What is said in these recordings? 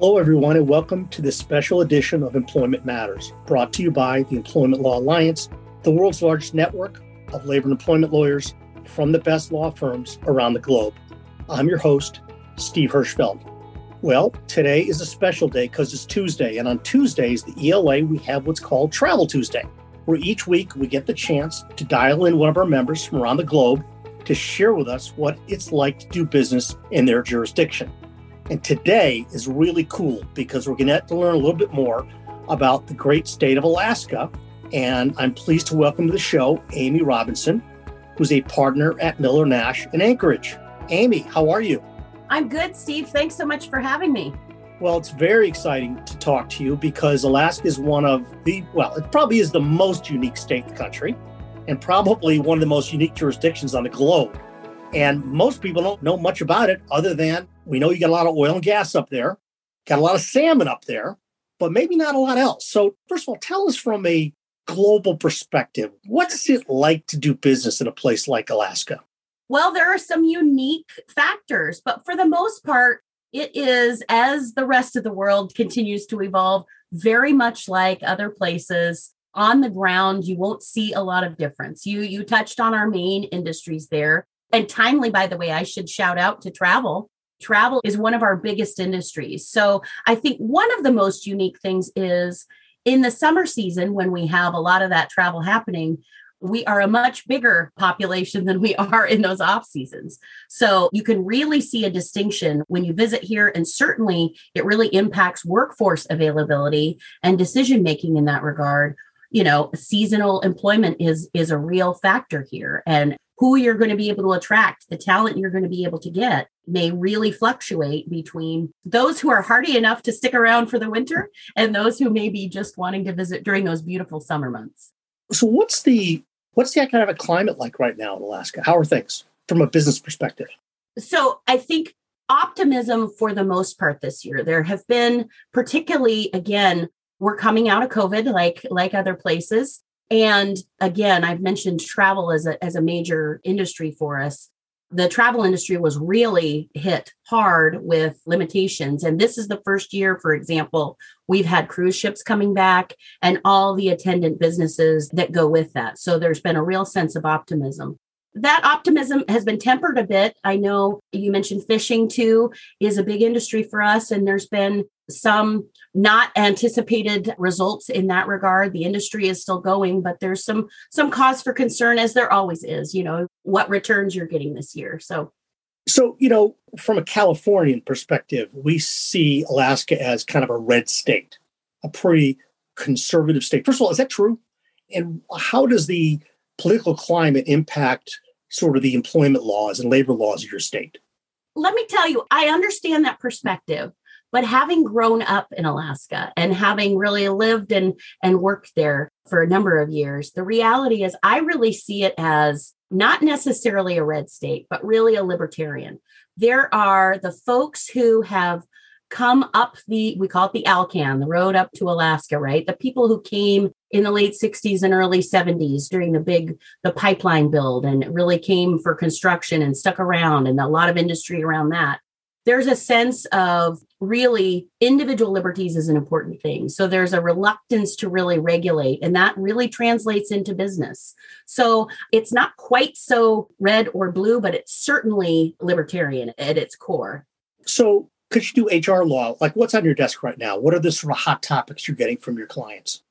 Hello, everyone, and welcome to this special edition of Employment Matters, brought to you by the Employment Law Alliance, the world's largest network of labor and employment lawyers from the best law firms around the globe. I'm your host, Steve Hirschfeld. Well, today is a special day because it's Tuesday, and on Tuesdays, the ELA, we have what's called Travel Tuesday, where each week we get the chance to dial in one of our members from around the globe to share with us what it's like to do business in their jurisdiction. And today is really cool because we're going to, to learn a little bit more about the great state of Alaska. And I'm pleased to welcome to the show Amy Robinson, who's a partner at Miller Nash in Anchorage. Amy, how are you? I'm good, Steve. Thanks so much for having me. Well, it's very exciting to talk to you because Alaska is one of the, well, it probably is the most unique state in the country and probably one of the most unique jurisdictions on the globe. And most people don't know much about it other than we know you got a lot of oil and gas up there, got a lot of salmon up there, but maybe not a lot else. So, first of all, tell us from a global perspective, what's it like to do business in a place like Alaska? Well, there are some unique factors, but for the most part, it is as the rest of the world continues to evolve, very much like other places on the ground you won't see a lot of difference you you touched on our main industries there and timely by the way i should shout out to travel travel is one of our biggest industries. So I think one of the most unique things is in the summer season when we have a lot of that travel happening, we are a much bigger population than we are in those off seasons. So you can really see a distinction when you visit here. And certainly it really impacts workforce availability and decision making in that regard. You know, seasonal employment is is a real factor here. And who you're going to be able to attract, the talent you're going to be able to get may really fluctuate between those who are hardy enough to stick around for the winter and those who may be just wanting to visit during those beautiful summer months. So what's the what's the economic climate like right now in Alaska? How are things from a business perspective? So I think optimism for the most part this year. There have been particularly again we're coming out of covid like like other places and again, I've mentioned travel as a, as a major industry for us. The travel industry was really hit hard with limitations. And this is the first year, for example, we've had cruise ships coming back and all the attendant businesses that go with that. So there's been a real sense of optimism that optimism has been tempered a bit. I know you mentioned fishing too is a big industry for us, and there's been some not anticipated results in that regard. The industry is still going, but there's some some cause for concern, as there always is. You know what returns you're getting this year. So, so you know, from a Californian perspective, we see Alaska as kind of a red state, a pretty conservative state. First of all, is that true? And how does the political climate impact sort of the employment laws and labor laws of your state? Let me tell you, I understand that perspective. But having grown up in Alaska and having really lived and, and worked there for a number of years, the reality is I really see it as not necessarily a red state, but really a libertarian. There are the folks who have come up the we call it the alcan the road up to alaska right the people who came in the late 60s and early 70s during the big the pipeline build and really came for construction and stuck around and a lot of industry around that there's a sense of really individual liberties is an important thing so there's a reluctance to really regulate and that really translates into business so it's not quite so red or blue but it's certainly libertarian at its core so could you do HR law? Like what's on your desk right now? What are the sort of hot topics you're getting from your clients?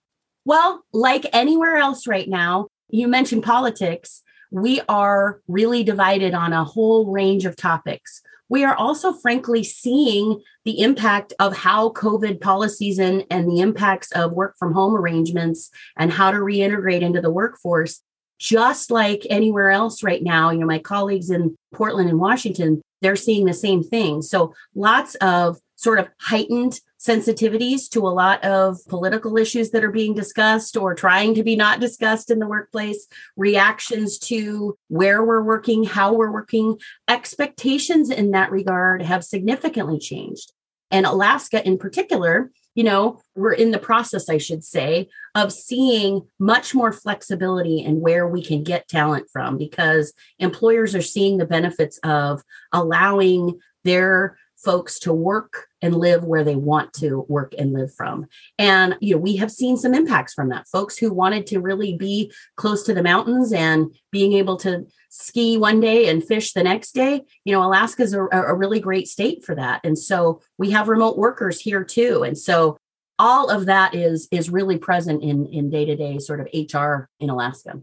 Well, like anywhere else right now, you mentioned politics. We are really divided on a whole range of topics. We are also, frankly, seeing the impact of how COVID policies and, and the impacts of work from home arrangements and how to reintegrate into the workforce just like anywhere else right now you know my colleagues in portland and washington they're seeing the same thing. So lots of sort of heightened sensitivities to a lot of political issues that are being discussed or trying to be not discussed in the workplace, reactions to where we're working, how we're working, expectations in that regard have significantly changed. And Alaska in particular you know, we're in the process, I should say, of seeing much more flexibility in where we can get talent from because employers are seeing the benefits of allowing their folks to work and live where they want to work and live from. And you know, we have seen some impacts from that. Folks who wanted to really be close to the mountains and being able to ski one day and fish the next day, you know, Alaska is a, a really great state for that. And so we have remote workers here too. And so all of that is is really present in in day-to-day sort of HR in Alaska.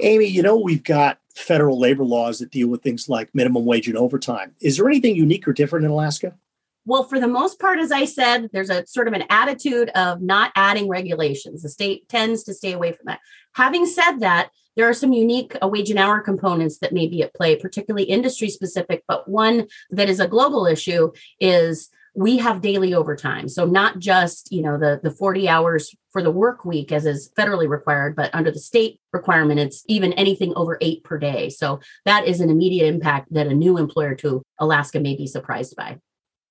Amy, you know, we've got federal labor laws that deal with things like minimum wage and overtime. Is there anything unique or different in Alaska? Well, for the most part, as I said, there's a sort of an attitude of not adding regulations. The state tends to stay away from that. Having said that, there are some unique uh, wage and hour components that may be at play, particularly industry specific, but one that is a global issue is we have daily overtime so not just you know the the 40 hours for the work week as is federally required but under the state requirement it's even anything over 8 per day so that is an immediate impact that a new employer to Alaska may be surprised by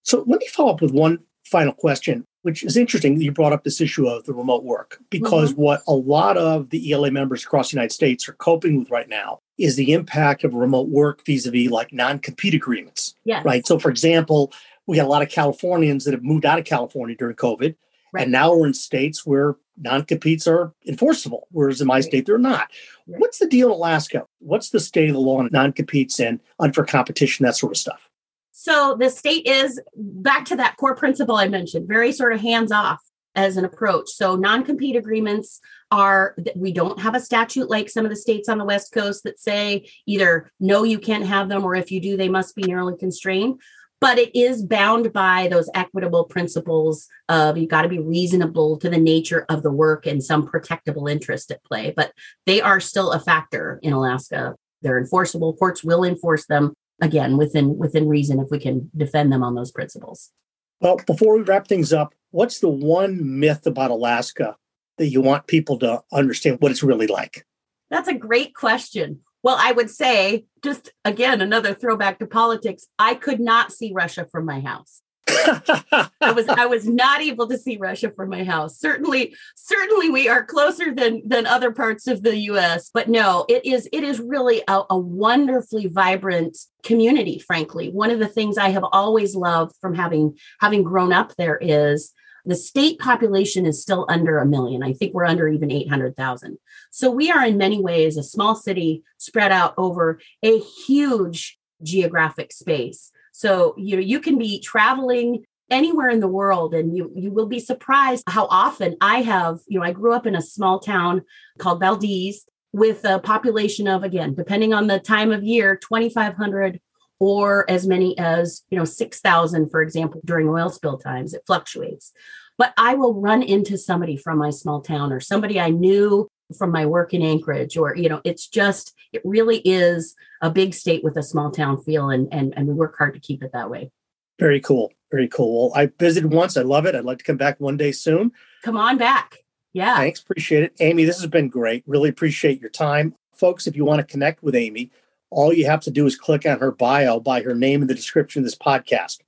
so let me follow up with one final question which is interesting that you brought up this issue of the remote work because mm-hmm. what a lot of the ELA members across the United States are coping with right now is the impact of remote work vis-a-vis like non-compete agreements yes. right so for example we got a lot of Californians that have moved out of California during COVID. Right. And now we're in states where non-competes are enforceable, whereas in my right. state they're not. Right. What's the deal in Alaska? What's the state of the law on non-competes and unfair competition, that sort of stuff? So the state is back to that core principle I mentioned, very sort of hands off as an approach. So non-compete agreements are we don't have a statute like some of the states on the west coast that say either no you can't have them or if you do they must be narrowly constrained but it is bound by those equitable principles of you've got to be reasonable to the nature of the work and some protectable interest at play. But they are still a factor in Alaska. They're enforceable. Courts will enforce them again within within reason if we can defend them on those principles. Well, before we wrap things up, what's the one myth about Alaska that you want people to understand what it's really like? That's a great question. Well, I would say, just again, another throwback to politics. I could not see Russia from my house. I was I was not able to see Russia from my house. Certainly, certainly we are closer than than other parts of the US, but no, it is it is really a, a wonderfully vibrant community, frankly. One of the things I have always loved from having having grown up there is the state population is still under a million. I think we're under even 800,000. So we are in many ways a small city spread out over a huge geographic space. So you know you can be traveling anywhere in the world and you you will be surprised how often I have, you know, I grew up in a small town called Valdez with a population of again, depending on the time of year, 2500 or as many as you know 6000 for example during oil spill times. It fluctuates. But i will run into somebody from my small town or somebody i knew from my work in anchorage or you know it's just it really is a big state with a small town feel and and, and we work hard to keep it that way. Very cool very cool. Well i visited once i love it i'd like to come back one day soon. Come on back yeah. Thanks appreciate it. Amy this has been great really appreciate your time. Folks if you want to connect with amy all you have to do is click on her bio by her name in the description of this podcast.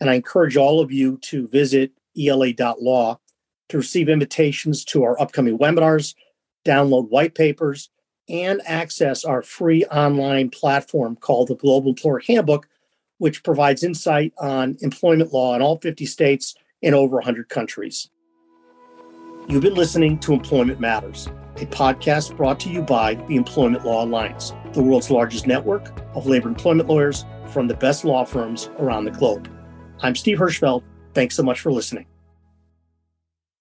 And I encourage all of you to visit ela.law to receive invitations to our upcoming webinars, download white papers, and access our free online platform called the Global Employer Handbook, which provides insight on employment law in all 50 states and over 100 countries. You've been listening to Employment Matters a podcast brought to you by the Employment Law Alliance, the world's largest network of labor employment lawyers from the best law firms around the globe. I'm Steve Hirschfeld. Thanks so much for listening.